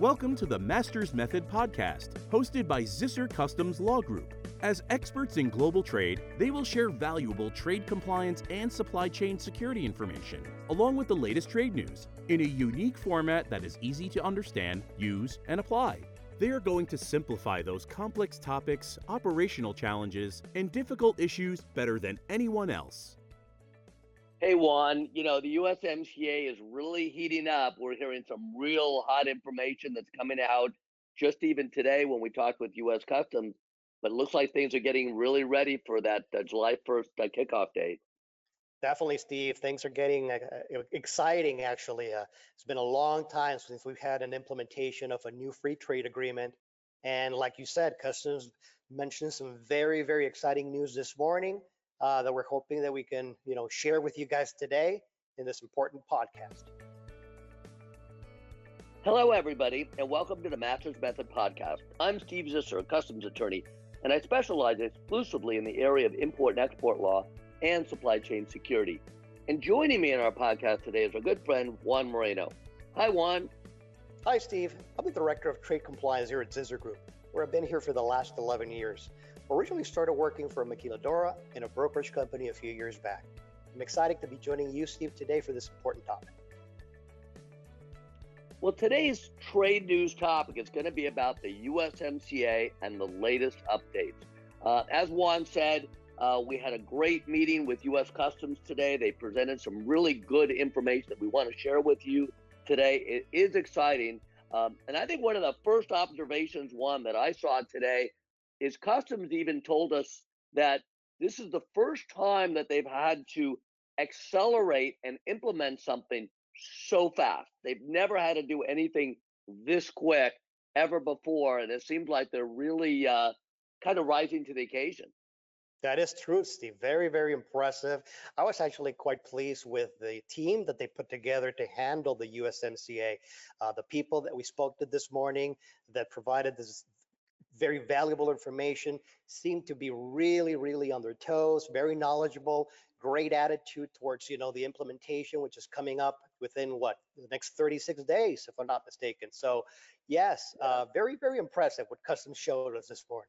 Welcome to the Masters Method podcast, hosted by Zisser Customs Law Group. As experts in global trade, they will share valuable trade compliance and supply chain security information, along with the latest trade news, in a unique format that is easy to understand, use, and apply. They are going to simplify those complex topics, operational challenges, and difficult issues better than anyone else. Hey Juan, you know, the USMCA is really heating up. We're hearing some real hot information that's coming out just even today when we talked with US Customs. But it looks like things are getting really ready for that uh, July 1st uh, kickoff date. Definitely, Steve. Things are getting uh, uh exciting, actually. Uh, it's been a long time since we've had an implementation of a new free trade agreement. And like you said, Customs mentioned some very, very exciting news this morning uh, that we're hoping that we can, you know, share with you guys today in this important podcast. Hello, everybody, and welcome to the Masters Method podcast. I'm Steve Zisser, a customs attorney, and I specialize exclusively in the area of import and export law and supply chain security. And joining me in our podcast today is our good friend Juan Moreno. Hi, Juan. Hi, Steve. I'm the Director of Trade Compliance here at Zisser Group, where I've been here for the last 11 years. Originally started working for Maquiladora in a brokerage company a few years back. I'm excited to be joining you, Steve, today for this important topic. Well, today's trade news topic is going to be about the USMCA and the latest updates. Uh, as Juan said, uh, we had a great meeting with U.S. Customs today. They presented some really good information that we want to share with you today. It is exciting. Um, and I think one of the first observations, one that I saw today, is Customs even told us that this is the first time that they've had to accelerate and implement something so fast. They've never had to do anything this quick ever before. And it seems like they're really uh, kind of rising to the occasion. That is true, Steve. Very, very impressive. I was actually quite pleased with the team that they put together to handle the USMCA. Uh, the people that we spoke to this morning that provided this very valuable information seemed to be really, really on their toes, very knowledgeable, great attitude towards, you know, the implementation, which is coming up within what, the next 36 days, if I'm not mistaken. So yes, uh, very, very impressive what Customs showed us this morning.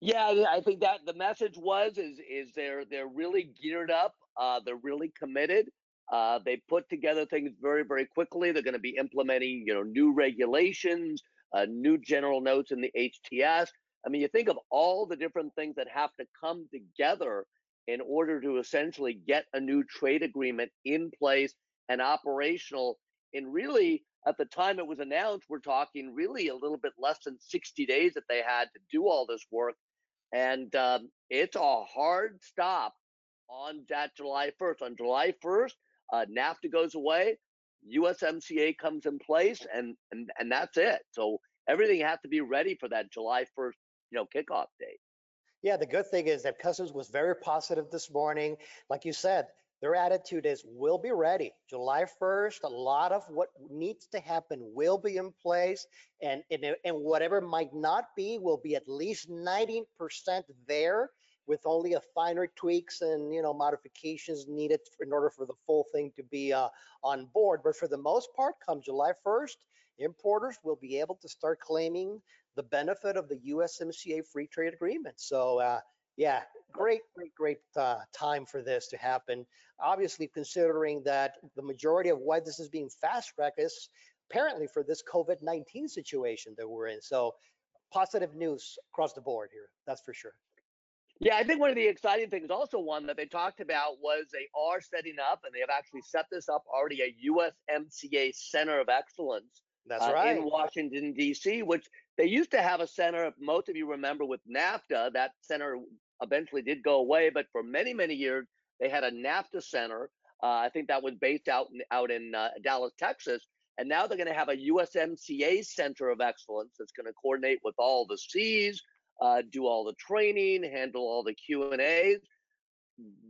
Yeah, I think that the message was is is they're they're really geared up. Uh, they're really committed. Uh, they put together things very very quickly. They're going to be implementing you know new regulations, uh, new general notes in the HTS. I mean, you think of all the different things that have to come together in order to essentially get a new trade agreement in place and operational. And really, at the time it was announced, we're talking really a little bit less than 60 days that they had to do all this work and um, it's a hard stop on that July 1st. On July 1st, uh, NAFTA goes away, USMCA comes in place, and, and and that's it. So everything has to be ready for that July 1st, you know, kickoff date. Yeah, the good thing is that Customs was very positive this morning. Like you said, their attitude is we'll be ready. July 1st, a lot of what needs to happen will be in place and, and, and whatever might not be will be at least 90% there with only a finer tweaks and you know modifications needed in order for the full thing to be uh, on board. But for the most part, come July 1st, importers will be able to start claiming the benefit of the USMCA free trade agreement. So uh, yeah, great, great, great uh, time for this to happen. Obviously, considering that the majority of why this is being fast tracked is apparently for this COVID-19 situation that we're in. So positive news across the board here, that's for sure. Yeah, I think one of the exciting things, also one that they talked about, was they are setting up, and they have actually set this up already, a USMCA Center of Excellence. That's uh, right. In Washington D.C., which they used to have a center. If most of you remember with NAFTA, that center eventually did go away, but for many, many years, they had a NAFTA center. Uh, I think that was based out in, out in uh, Dallas, Texas. And now they're going to have a USMCA Center of Excellence that's going to coordinate with all the Cs, uh, do all the training, handle all the Q and A's.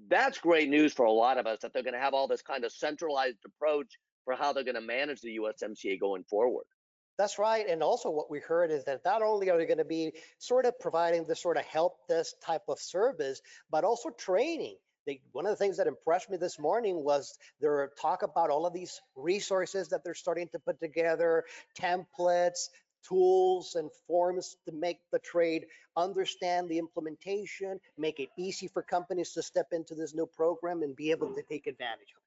That's great news for a lot of us that they're going to have all this kind of centralized approach for how they're going to manage the USMCA going forward. That's right. And also what we heard is that not only are they going to be sort of providing this sort of help desk type of service, but also training. they, one of the things that impressed me this morning was their talk about all of these resources that they're starting to put together, templates, tools and forms to make the trade understand the implementation, make it easy for companies to step into this new program and be able to take advantage of it.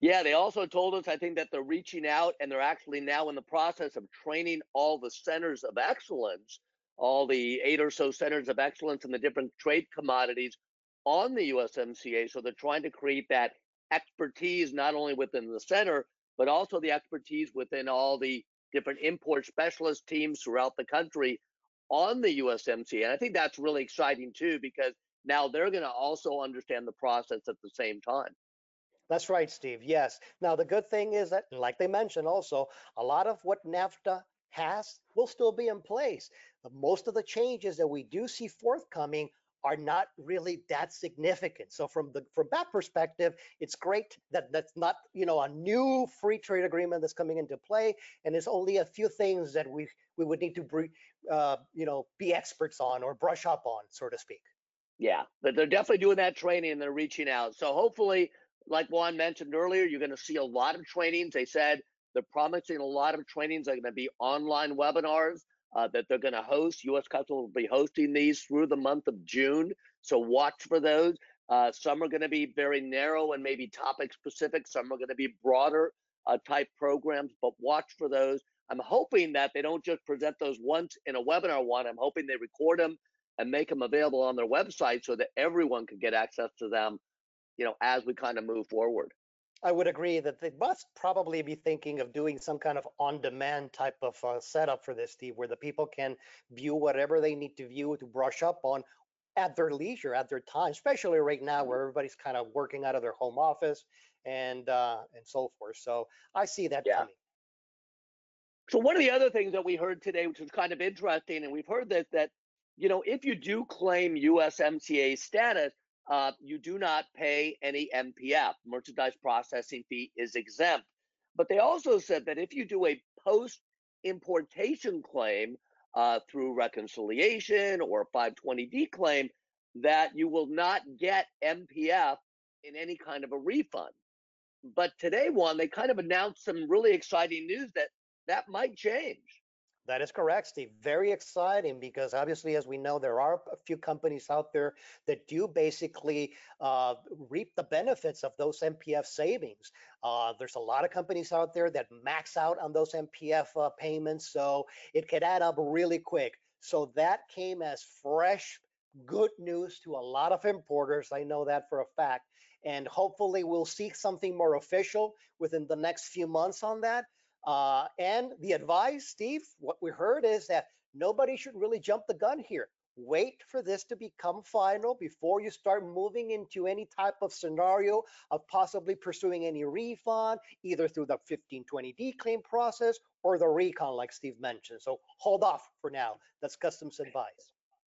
Yeah, they also told us, I think, that they're reaching out and they're actually now in the process of training all the centers of excellence, all the eight or so centers of excellence in the different trade commodities on the USMCA. So they're trying to create that expertise not only within the center, but also the expertise within all the different import specialist teams throughout the country on the USMCA. And I think that's really exciting too, because now they're going to also understand the process at the same time. That's right, Steve. Yes. Now, the good thing is that, like they mentioned also, a lot of what NAFTA has will still be in place. But most of the changes that we do see forthcoming are not really that significant. So from the from that perspective, it's great that that's not you know a new free trade agreement that's coming into play, and there's only a few things that we we would need to uh, you know be experts on or brush up on, so to speak. Yeah, but they're definitely doing that training and they're reaching out. So hopefully, like Juan mentioned earlier, you're going to see a lot of trainings. They said they're promising a lot of trainings are going to be online webinars uh, that they're going to host. U.S. Customs will be hosting these through the month of June, so watch for those. Uh, some are going to be very narrow and maybe topic specific. Some are going to be broader uh, type programs, but watch for those. I'm hoping that they don't just present those once in a webinar Juan. I'm hoping they record them and make them available on their website so that everyone can get access to them, you know, as we kind of move forward. I would agree that they must probably be thinking of doing some kind of on-demand type of uh, setup for this, Steve, where the people can view whatever they need to view to brush up on at their leisure, at their time, especially right now where everybody's kind of working out of their home office and uh, and so forth. So I see that yeah. coming. So one of the other things that we heard today, which was kind of interesting, and we've heard that that you know if you do claim USMCA status, uh, you do not pay any MPF. Merchandise processing fee is exempt. But they also said that if you do a post importation claim uh, through reconciliation or 520D claim, that you will not get MPF in any kind of a refund. But today, Juan, they kind of announced some really exciting news that that might change. That is correct, Steve. Very exciting because obviously, as we know, there are a few companies out there that do basically uh, reap the benefits of those MPF savings. Uh, there's a lot of companies out there that max out on those MPF uh, payments, so it could add up really quick. So that came as fresh, good news to a lot of importers. I know that for a fact. And hopefully, we'll see something more official within the next few months on that. Uh, and the advice, Steve, what we heard is that nobody should really jump the gun here. Wait for this to become final before you start moving into any type of scenario of possibly pursuing any refund, either through the 1520D claim process or the recon, like Steve mentioned. So hold off for now. That's customs advice.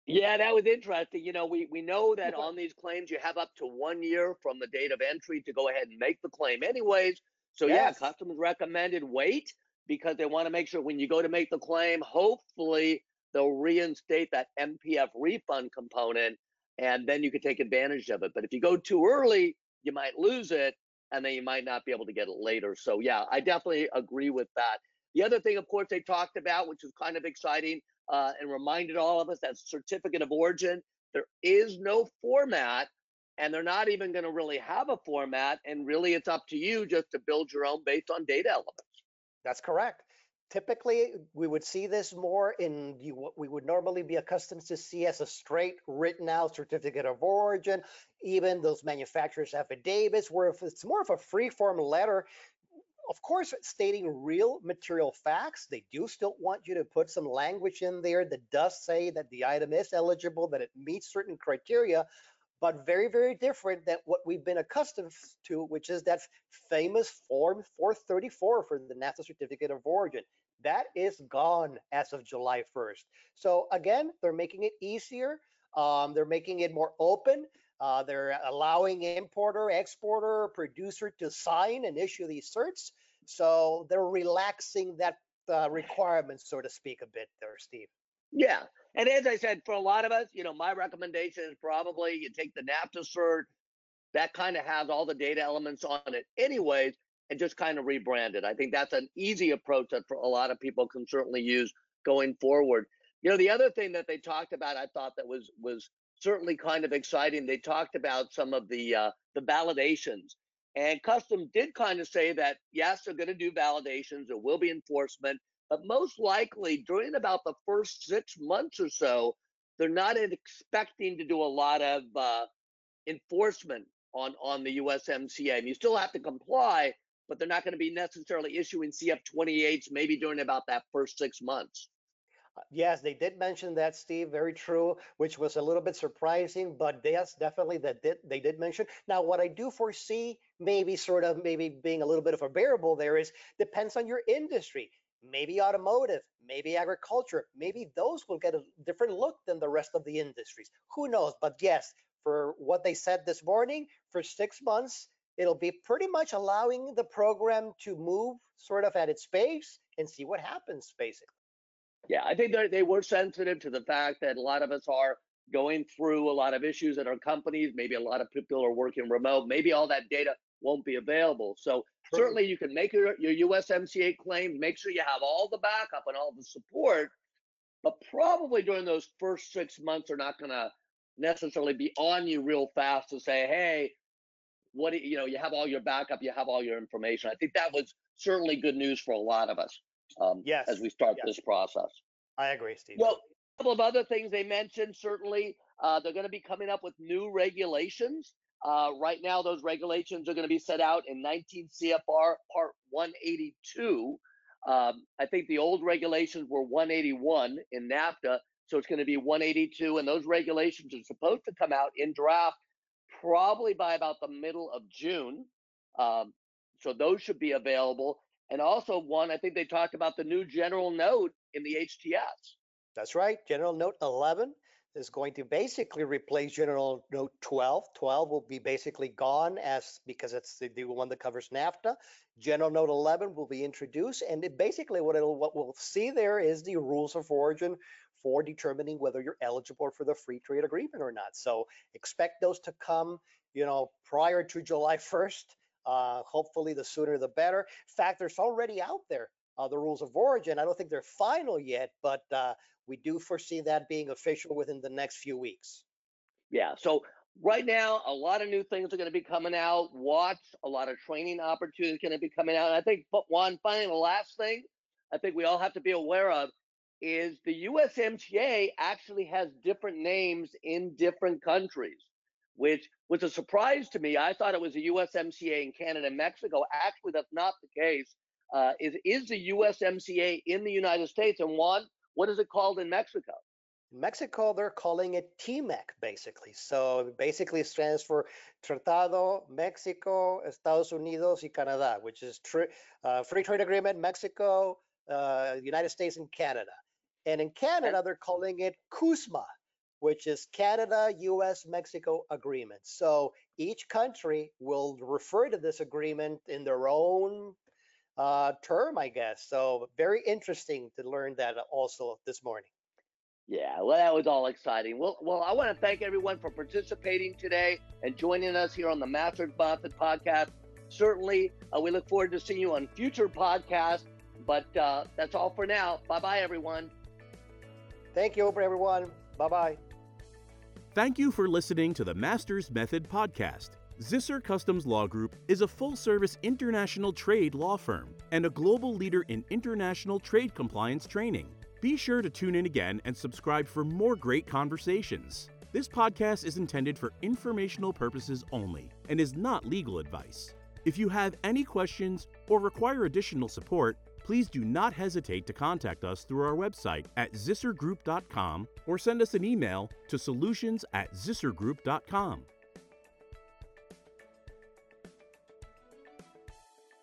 Yeah, that was interesting. You know, we, we know that on these claims, you have up to one year from the date of entry to go ahead and make the claim anyways. So yes. yeah, customs recommended wait because they want to make sure when you go to make the claim, hopefully they'll reinstate that MPF refund component and then you can take advantage of it. But if you go too early, you might lose it and then you might not be able to get it later. So yeah, I definitely agree with that. The other thing, of course, they talked about, which is kind of exciting uh, and reminded all of us that certificate of origin, there is no format and they're not even going to really have a format. And really, it's up to you just to build your own based on data elements. That's correct. Typically, we would see this more in you, what we would normally be accustomed to see as a straight written out certificate of origin, even those manufacturers' affidavits, where if it's more of a free form letter, of course, stating real material facts, they do still want you to put some language in there that does say that the item is eligible, that it meets certain criteria but very, very different than what we've been accustomed to, which is that famous Form 434 for the NAFTA Certificate of Origin. That is gone as of July 1st. So again, they're making it easier. Um, they're making it more open. Uh, they're allowing importer, exporter, producer to sign and issue these certs. So they're relaxing that uh, requirement, so to speak, a bit there, Steve. Yeah, and as I said, for a lot of us, you know, my recommendation is probably you take the NAFTA cert, that kind of has all the data elements on it, anyways, and just kind of rebrand it. I think that's an easy approach that for a lot of people can certainly use going forward. You know, the other thing that they talked about, I thought that was was certainly kind of exciting. They talked about some of the uh, the validations, and Custom did kind of say that yes, they're going to do validations. There will be enforcement, but most likely during about the first six months or so, they're not expecting to do a lot of uh, enforcement on on the USMCA. And you still have to comply, but they're not going to be necessarily issuing CF28s maybe during about that first six months. Yes, they did mention that, Steve. Very true, which was a little bit surprising, but yes, definitely that did they did mention. Now, what I do foresee, maybe sort of maybe being a little bit of a variable there is depends on your industry. Maybe automotive, maybe agriculture, maybe those will get a different look than the rest of the industries. Who knows? But yes, for what they said this morning, for six months, it'll be pretty much allowing the program to move sort of at its pace and see what happens, basically. Yeah, I think they were sensitive to the fact that a lot of us are going through a lot of issues at our companies. Maybe a lot of people are working remote. Maybe all that data won't be available. So. Certainly you can make your, your USMCA claim, make sure you have all the backup and all the support, but probably during those first six months are not going to necessarily be on you real fast to say, hey, what do you, you know, you have all your backup, you have all your information. I think that was certainly good news for a lot of us um, yes. as we start yes. this process. I agree, Steve. Well, a couple of other things they mentioned certainly uh, they're going to be coming up with new regulations. Uh, right now, those regulations are going to be set out in 19 CFR Part 182. Um, I think the old regulations were 181 in NAFTA, so it's going to be 182, and those regulations are supposed to come out in draft probably by about the middle of June. Um, so those should be available. And also, Juan, I think they talked about the new general note in the HTS. That's right. General Note 11 is going to basically replace General Note 12. 12 will be basically gone as because it's the, the one that covers NAFTA. General Note 11 will be introduced, and it basically what it'll what we'll see there is the rules of origin for determining whether you're eligible for the free trade agreement or not. So expect those to come, you know, prior to July 1st. Uh, hopefully, the sooner the better. In fact, there's already out there uh, the rules of origin. I don't think they're final yet, but uh, we do foresee that being official within the next few weeks. Yeah. So right now, a lot of new things are going to be coming out. Watch a lot of training opportunities going to be coming out. And I think, one final the last thing I think we all have to be aware of is the USMCA actually has different names in different countries which was a surprise to me. I thought it was the USMCA in Canada and Mexico. Actually, that's not the case. Uh, is is the USMCA in the United States? And Juan, what is it called in Mexico? Mexico, they're calling it TMEC basically. So basically, it stands for Tratado Mexico, Estados Unidos y Canadá, which is tr- uh, free trade agreement Mexico, uh, United States, and Canada. And in Canada, they're calling it CUSMA, which is Canada, US, Mexico agreement. So each country will refer to this agreement in their own uh, term, I guess. So very interesting to learn that also this morning. Yeah, well, that was all exciting. Well, well, I want to thank everyone for participating today and joining us here on the Masters Method podcast. Certainly, uh, we look forward to seeing you on future podcasts. But uh, that's all for now. Bye bye, everyone. Thank you, everyone. Bye bye. Thank you for listening to the Masters Method podcast. Zisser Customs Law Group is a full service international trade law firm and a global leader in international trade compliance training. Be sure to tune in again and subscribe for more great conversations. This podcast is intended for informational purposes only and is not legal advice. If you have any questions or require additional support, please do not hesitate to contact us through our website at zissergroup.com or send us an email to solutions at zissergroup.com.